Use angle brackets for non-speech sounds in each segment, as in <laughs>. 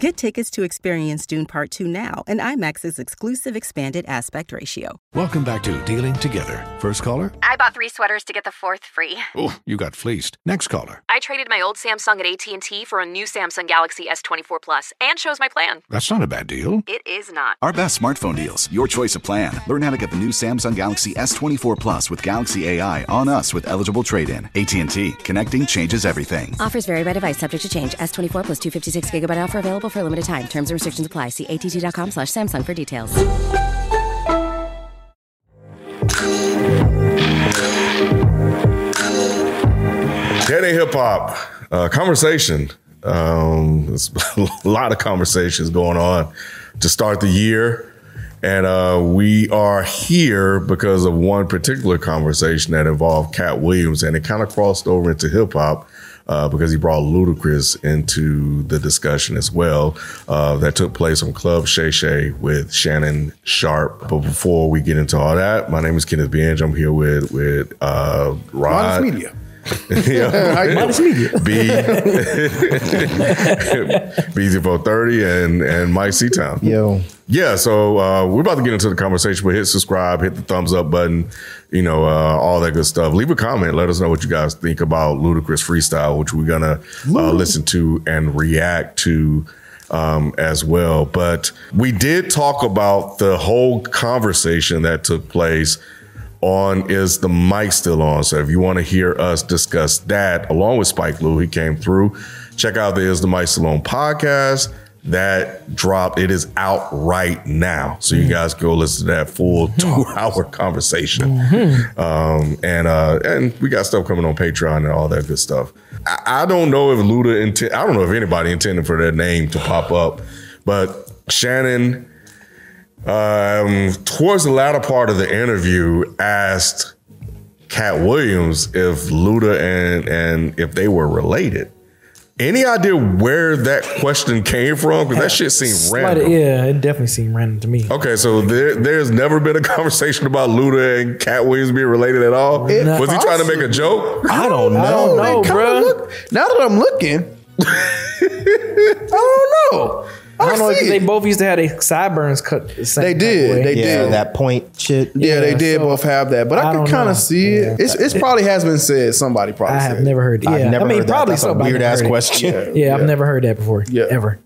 Get tickets to experience Dune Part 2 now and IMAX's exclusive expanded aspect ratio. Welcome back to Dealing Together. First caller? I bought three sweaters to get the fourth free. Oh, you got fleeced. Next caller. I traded my old Samsung at AT&T for a new Samsung Galaxy S24 Plus and chose my plan. That's not a bad deal. It is not. Our best smartphone deals. Your choice of plan. Learn how to get the new Samsung Galaxy S24 Plus with Galaxy AI on us with eligible trade-in. AT&T. Connecting changes everything. Offers vary by device, subject to change. S24 plus 256 gigabyte offer available for a limited time. Terms and restrictions apply. See att.com slash Samsung for details. Daddy Hip Hop uh, conversation. Um, there's <laughs> a lot of conversations going on to start the year. And uh, we are here because of one particular conversation that involved Katt Williams, and it kind of crossed over into hip hop. Uh, because he brought Ludacris into the discussion as well. Uh, that took place on Club Shay Shay with Shannon Sharpe. But before we get into all that, my name is Kenneth Binge. I'm here with with uh, Rod. Modest Media. <laughs> yeah, Modest Media. B <laughs> BZ430 and and Mike Seatown. Yo. Yeah, so uh, we're about to get into the conversation, but hit subscribe, hit the thumbs up button, you know, uh, all that good stuff. Leave a comment. Let us know what you guys think about Ludacris Freestyle, which we're going to uh, listen to and react to um, as well. But we did talk about the whole conversation that took place on Is the Mic Still On? So if you want to hear us discuss that along with Spike Lou, he came through. Check out the Is the Mic Still On podcast that dropped. It is out right now. So you guys go listen to that full two <laughs> hour conversation. Um, and uh, and we got stuff coming on Patreon and all that good stuff. I, I don't know if Luda intent. I don't know if anybody intended for their name to pop up, but Shannon, um, towards the latter part of the interview, asked Katt Williams if Luda and and if they were related. Any idea where that question came from? Because that shit seemed Slight- random. yeah, it definitely seemed random to me. Okay, so there, there's never been a <laughs> conversation about Luda and Katt Williams being related at all. It- Was he trying to make a joke? I don't know. <laughs> I don't know, They kinda look- now that I'm looking, <laughs> I don't know. I don't know if they both used to have their sideburns cut the same They did. They Yeah, did. that point shit. Yeah, they did so- both have that, but I, I can kind of see it. Yeah. It's it's probably has been said. Somebody probably. I said have it. never heard. Yeah, I've never I mean, heard that. probably That's a so. but I've weird ass heard it. question. Yeah, I've never heard that before. Yeah. ever.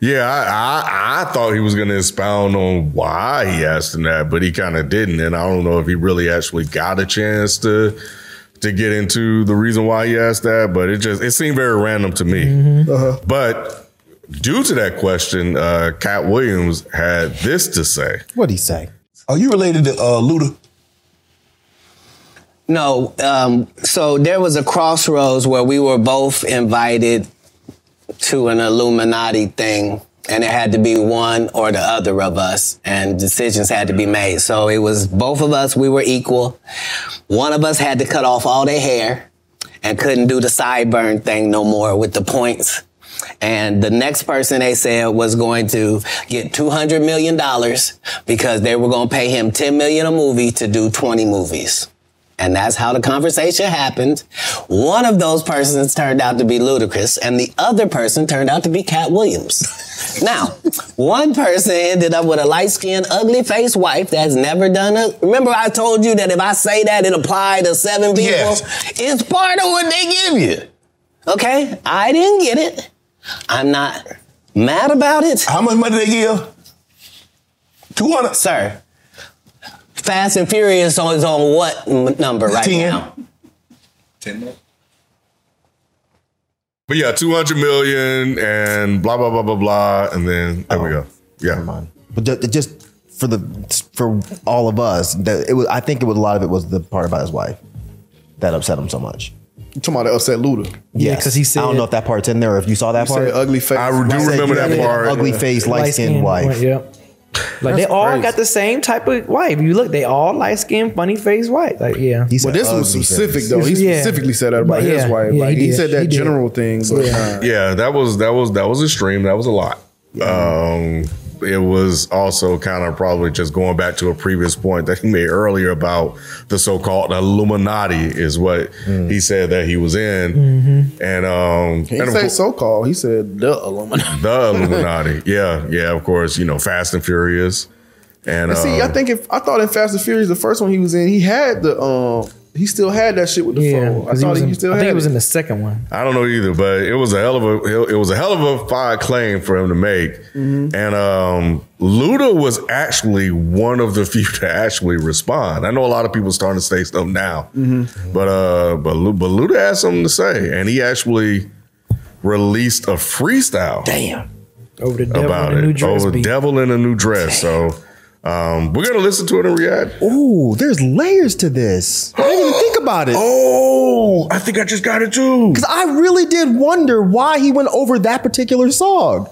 Yeah, I, I I thought he was going to expound on why he asked him that, but he kind of didn't, and I don't know if he really actually got a chance to to get into the reason why he asked that. But it just it seemed very random to me. Mm-hmm. But due to that question, uh, Katt Williams had this to say. What'd he say? Are you related to uh, Luda? No, um, so there was a crossroads where we were both invited to an Illuminati thing, and it had to be one or the other of us, and decisions had to be made. So it was both of us, we were equal. One of us had to cut off all their hair and couldn't do the sideburn thing no more with the points. And the next person they said was going to get $200 million because they were going to pay him 10 million a movie to do 20 movies. And that's how the conversation happened. One of those persons turned out to be Ludacris, and the other person turned out to be Katt Williams. <laughs> now, one person ended up with a light skinned, ugly faced wife that's never done a. Remember, I told you that if I say that, it applied to seven people? Yes. It's part of what they give you. Okay? I didn't get it. I'm not mad about it. How much money they give? 200. Sir, Fast and Furious on- is on what number right 10. now? But yeah, two hundred million and blah blah blah blah blah, and then there we go. Oh, yeah, Never mind. But just for the for all of us, that it was. I think it was a lot of it was the part about his wife that upset him so much. You talking about the upset Luda? Yeah, Yes. 'cause he said. I don't know if that part's in there. or If you saw that He part, said ugly face. I do Said remember you have that an part. Ugly face, light skinned Light-skinned wife. Yep. Like they all crazy. got the same type of wife. You look, they all light skinned, funny face white. Like yeah. Well, this was specific though. He Yeah. specifically said that about But his yeah, wife. yeah, like he he, did. said that He did. general thing, but Yeah. uh, Yeah, that was that was that was extreme. That was a lot. Um, it was also kind of probably just going back to a previous point that he made earlier about the so-called Illuminati is what he said that he was in, and um, he and didn't of say so called. He said the Illuminati. the Illuminati. <laughs> yeah, yeah, of course. You know, Fast and Furious, and, And see, uh, I think if I thought in Fast and Furious, the first one he was in, he had the um, he still had that shit with the Yeah, phone. I 'cause he thought was he, in- still I had think it. was in the second one. I don't know either, but it was a hell of a it was a hell of a fire claim for him to make. Mm-hmm. And um Luda was actually one of the <laughs> few to actually respond. I know a lot of people starting to say stuff now, Mm-hmm. but uh, but Lu- but Luda had something to say, and he actually released a freestyle. Damn. Over the devil about in a new it. dress. Over beat. devil in a new dress. So um, we're gonna listen to it and react. Oh, there's layers to this. I didn't even think <gasps> about it. Oh, I think I just got it too. Because I really did wonder why he went over that particular song.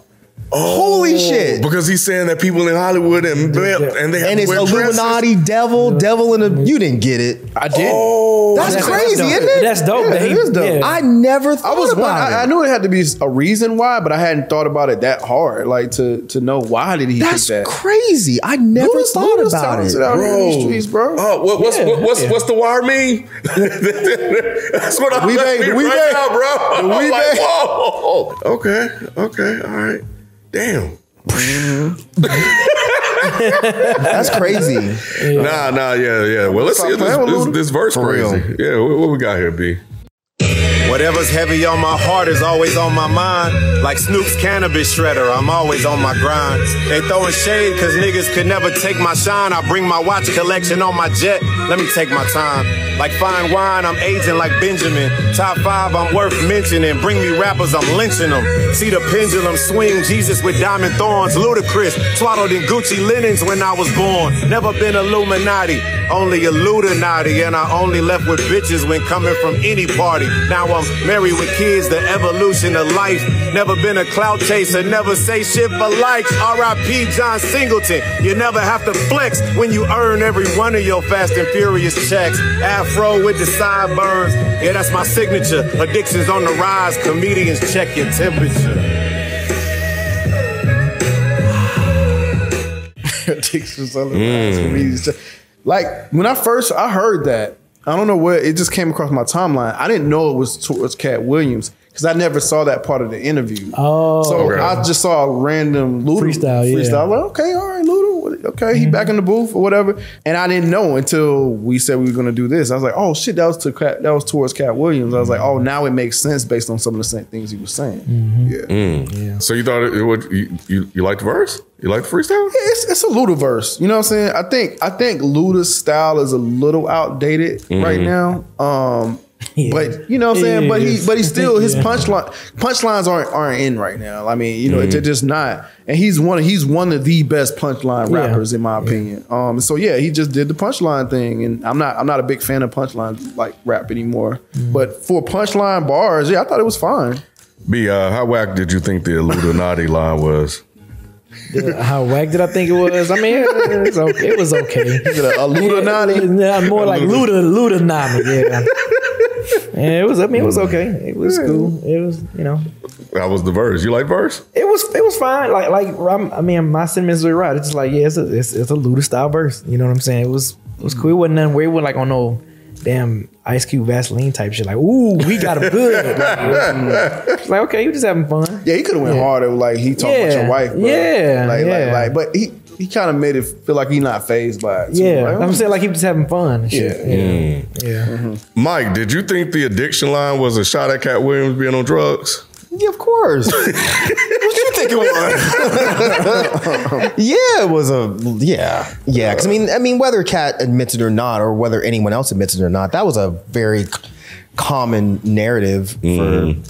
Holy oh. shit. Because he's saying that people in Hollywood and and they have And to it's wear dresses. Illuminati, devil, devil in a. You didn't get it. I did. Oh, That's, That's- crazy, that's dope. isn't it? That's dope. Yeah, that he- it is dope. yeah. I never thought I was one, about I, I knew it had to be a reason why, but I hadn't thought about it that hard. Like to to know why did he That's pick that? crazy. I never Luda's- thought Luda's about it. out here in Bro. these streets, bro. Oh, what, what's Yeah, what, what's yeah. what's the wire mean? <laughs> That's what I'm We letting bang- me we right bang- now, bro. the <laughs> we I'm like, bang. whoa. Okay, okay, all right. Damn. Mm-hmm. That's crazy. Nah, nah, yeah, yeah. Well, let's Stop see this, this, this verse For real. crazy. Yeah, what, what we got here, B? Whatever's heavy on my heart is always on my mind. Like Snoop's cannabis shredder, I'm always on my grind. They throwing shade cause niggas could never take my shine. I bring my watch collection on my jet. Let me take my time. Like fine wine, I'm aging like Benjamin. Top five, I'm worth mentioning. Bring me rappers, I'm lynching them. See the pendulum swing, Jesus with diamond thorns. Ludacris, swaddled in Gucci linens when I was born. Never been Illuminati, only Illuminati. And I only left with bitches when coming from any party. Now I'm married with kids, the evolution of life. Never been a clout chaser, never say shit for likes. R.I.P. John Singleton. You never have to flex when you earn every one of your fast and furious checks. Afro with the sideburns. Yeah, that's my signature. Addictions on the rise. Comedians check your temperature. <laughs> Addictions on the rise mm. for me. Like when I first I heard that, I don't know what it just came across my timeline. I didn't know it was towards Katt Williams because I never saw that part of the interview. Oh, So Okay. I just saw a random Luda Freestyle, yeah. Freestyle. Like, okay, all right, Luda. what- Okay, he back in the booth or whatever. And I didn't know until we said we were gonna do this. I was like, oh shit, that was to Katt, that was towards Katt Williams. I was like, oh, now it makes sense based on some of the same things he was saying. Mm-hmm. Mm. Yeah. So you thought it, it would you, you you liked the verse? You like the freestyle? It's, it's a Ludaverse. You know what I'm saying? I think I think Luda's style is a little outdated mm-hmm. right now. Um <laughs> but you know what I'm saying? It But he but he still his <laughs> Yeah. punchline punchlines aren't aren't in right now. I mean, you know, Mm-hmm. they're just not. And he's one of he's one of the best punchline Yeah. rappers in my opinion. Um so yeah, he just did the punchline thing and I'm not I'm not a big fan of punchline like rap anymore. Mm-hmm. But for punchline bars, yeah, I thought it was fine. B, uh, how whack did you think the Illuminati <laughs> line was? How whack did I think it was? I mean, it was okay. It was okay. A Ludanati. Yeah, more like Luda Luda Nami. Yeah. It was. I mean, it was okay. It was cool. It was, you know, That was the verse. You like verse? it was. It was fine. Like, like I'm, mean, my sentiments were right. It's just like, yeah, it's a, it's, it's a Luda style verse. You know what I'm saying? It was, it was cool. It wasn't nothing where it wasn't like on no damn Ice Cube Vaseline type shit. Like, ooh, we got him good. Like, <laughs> it's like, okay, you just having fun. Yeah, he could have went Yeah. harder. Like he talked about Yeah. your wife. Bro. Yeah, like, yeah. like, like, but he he kind of made it feel like he's not phased by it. too. Yeah, Like, I'm oh. saying like he was having fun. And shit. Yeah. Yeah, mm. yeah. Mm-hmm. Mike, did you think the addiction line was a shot at Katt Williams being on drugs? Yeah, of course. <laughs> what you think it was? <laughs> yeah, it was a yeah, yeah. Because I mean, I mean, whether Katt admits it or not, or whether anyone else admits it or not, that was a very common narrative for mm-hmm.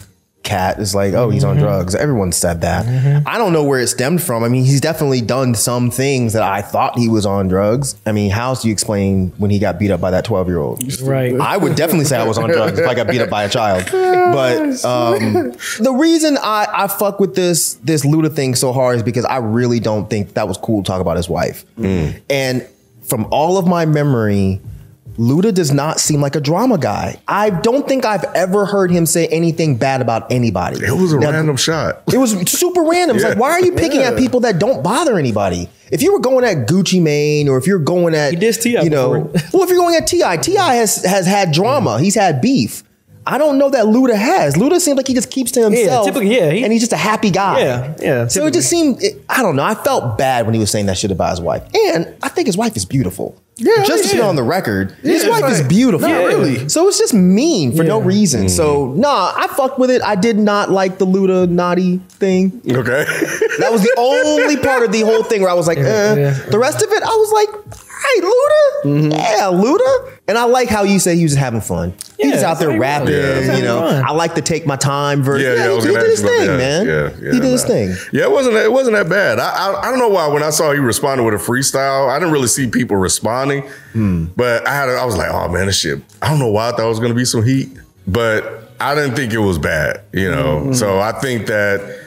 Katt is like, oh, he's on Mm-hmm. drugs. Everyone said that. I don't know where it stemmed from. I mean, he's definitely done some things that I thought he was on drugs. I mean, how else do you explain when he got beat up by that 12 year old? Right. I would definitely say I was on drugs if I got beat up by a child. <laughs> But um, the reason I, I fuck with this this Luda thing so hard is because I really don't think that was cool to talk about his wife. And from all of my memory, Luda does not seem like a drama guy. I don't think I've ever heard him say anything bad about anybody. It was a Now, random shot. It was super random. It's like, why are you picking at people that don't bother anybody? If you were going at Gucci Mane, or if you're going at, T.I. you know, <laughs> well, if you're going at T.I., T.I. has has had drama. He's had beef. I don't know that Luda has. Luda seems like he just keeps to himself. typically, yeah, he- and he's just a happy guy. Yeah, yeah, So it just seemed. It, I don't know. I felt bad when he was saying that shit about his wife, and I think his wife is beautiful. Yeah, just to yeah. get on the record, Yeah, his it's wife is beautiful. Not really. So it's just mean for no Yeah. reason. So nah, I fucked with it. I did not like the Ludanati thing. Okay. That was the <laughs> only part of the whole thing where I was like, eh. yeah. The rest of it, I was like, all right, Luda. Yeah, Luda. And I like how you say he was having fun. he was out there rapping, Yeah. you know. fun. I like to take my time version. Yeah, yeah, he, he did his ask you about thing, that. man. Yeah, yeah, he did his thing. Yeah, it wasn't it wasn't that bad. I, I I don't know why when I saw he responded with a freestyle, I didn't really see people responding. Hmm. But I had a, I was like, oh man, this shit. I don't know why I thought it was gonna be some heat, but I didn't think it was bad. You know, Hmm. so I think that.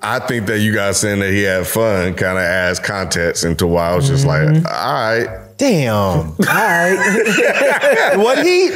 I think that you guys saying that he had fun kind of adds context into why I was just like, Mm-hmm. all right. Damn. All right. <laughs> what he?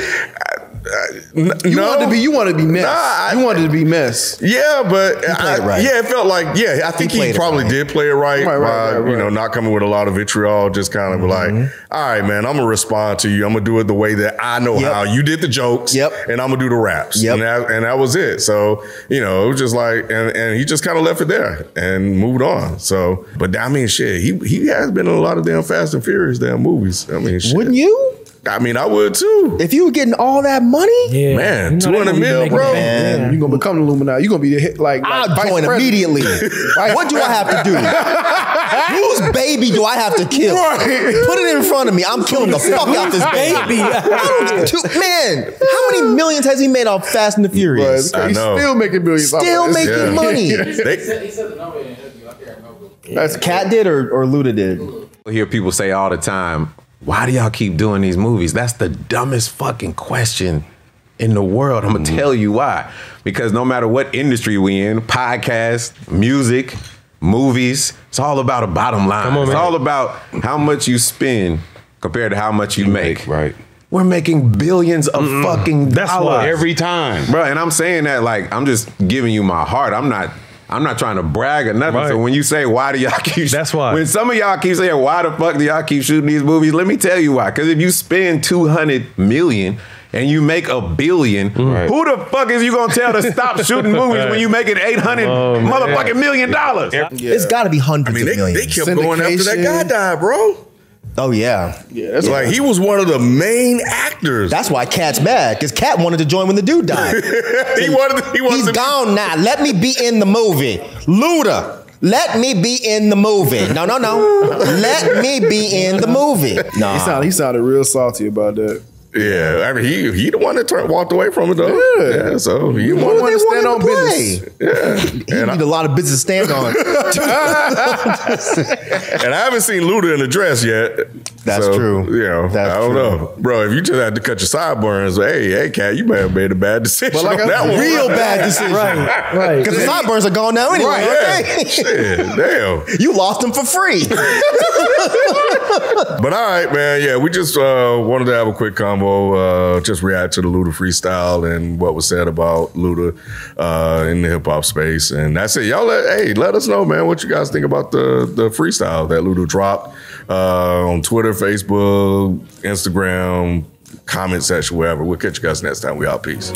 N- You no. wanted to be. You wanted to be mess. Nah, I- you wanted to be mess. Yeah, but I, it right. yeah, it felt like yeah. I think he, it probably right. did play it right, Right, right, by, right, you know, not coming with a lot of vitriol. Just kind of Mm-hmm. like, all right, man, I'm gonna respond to you. I'm gonna do it the way that I know Yep. how. You did the jokes, Yep. and I'm gonna do the raps, Yep. and that and that was it. So you know, it was just like, and, and he just kind of left it there and moved on. So, but I mean, shit, he he has been in a lot of damn Fast and Furious damn movies. I mean, shit. Wouldn't you? I mean, I would too. If you were getting all that money, Yeah. Man, You know 200 mil, bro. bank. Man. You're gonna become the Illuminati. You're gonna be the hit, like, like I'll vice join president. immediately. <laughs> Vice what do I have to do? <laughs> Whose baby do I have to kill? Put it in front of me. I'm killing the fuck out this baby. I don't- Man, how many millions has he made off Fast and the But Furious? I he's know. still making billions. off Still of this. making Yeah. money. <laughs> They- That's Katt did or, or Luda did? I hear people say all the time, why do y'all keep doing these movies? That's the dumbest fucking question in the world. I'm gonna mm-hmm. tell you why. Because no matter what industry we in, podcast, music, movies, it's all about a bottom line. On, it's man. all about how much you spend compared to how much you, make. Right. We're making billions of fucking That's dollars. every time. Bro, and I'm saying that like I'm just giving you my heart. I'm not I'm not trying to brag or nothing. Right. So when you say why do y'all <laughs> keep That's why. when some of y'all keep saying why the fuck do y'all keep shooting these movies, let me tell you why. Because if you spend 200 million and you make a billion, Right. who the fuck is you gonna tell to stop <laughs> shooting movies when you make making 800 Oh, motherfucking million dollars? It's got to be I hundreds mean, of they, millions. they kept going after that guy Syndication. died, bro. Oh yeah, yeah. That's It's like he was one of the main actors. that's why Katt's mad because Katt wanted to join when the dude died. <laughs> he wanted. He wanted He's to be- gone now. Let me be in the movie. Luda. Let me be in the movie. No, no, no. <laughs> Let me be in the movie. Nah. He sounded, he sounded real salty about that. Yeah, I mean, he he the one that turned, walked away from it though. Yeah. Yeah, so he Who wanted to stand wanted on to business. Yeah, He need a lot of business to stand on. <laughs> and I haven't seen Luda in a dress yet. That's So, true. You know, That's I don't true. know, bro. If you just had to cut your sideburns, hey, hey, Katt, you may have made a bad decision. But like on a that one. Real bad decision. Right, right. Because the sideburns are gone now anyway. Right, okay? yeah. Shit, damn. You lost them for free. <laughs> But all right, man. Yeah, we just uh, wanted to have a quick combo, uh, just react to the Luda freestyle and what was said about Luda uh, in the hip hop space, and that's it. Y'all, let, hey, let us know, man, what you guys think about the the freestyle that Luda dropped uh, on Twitter, Facebook, Instagram, comment section, wherever. We'll catch you guys next time. We out. Peace.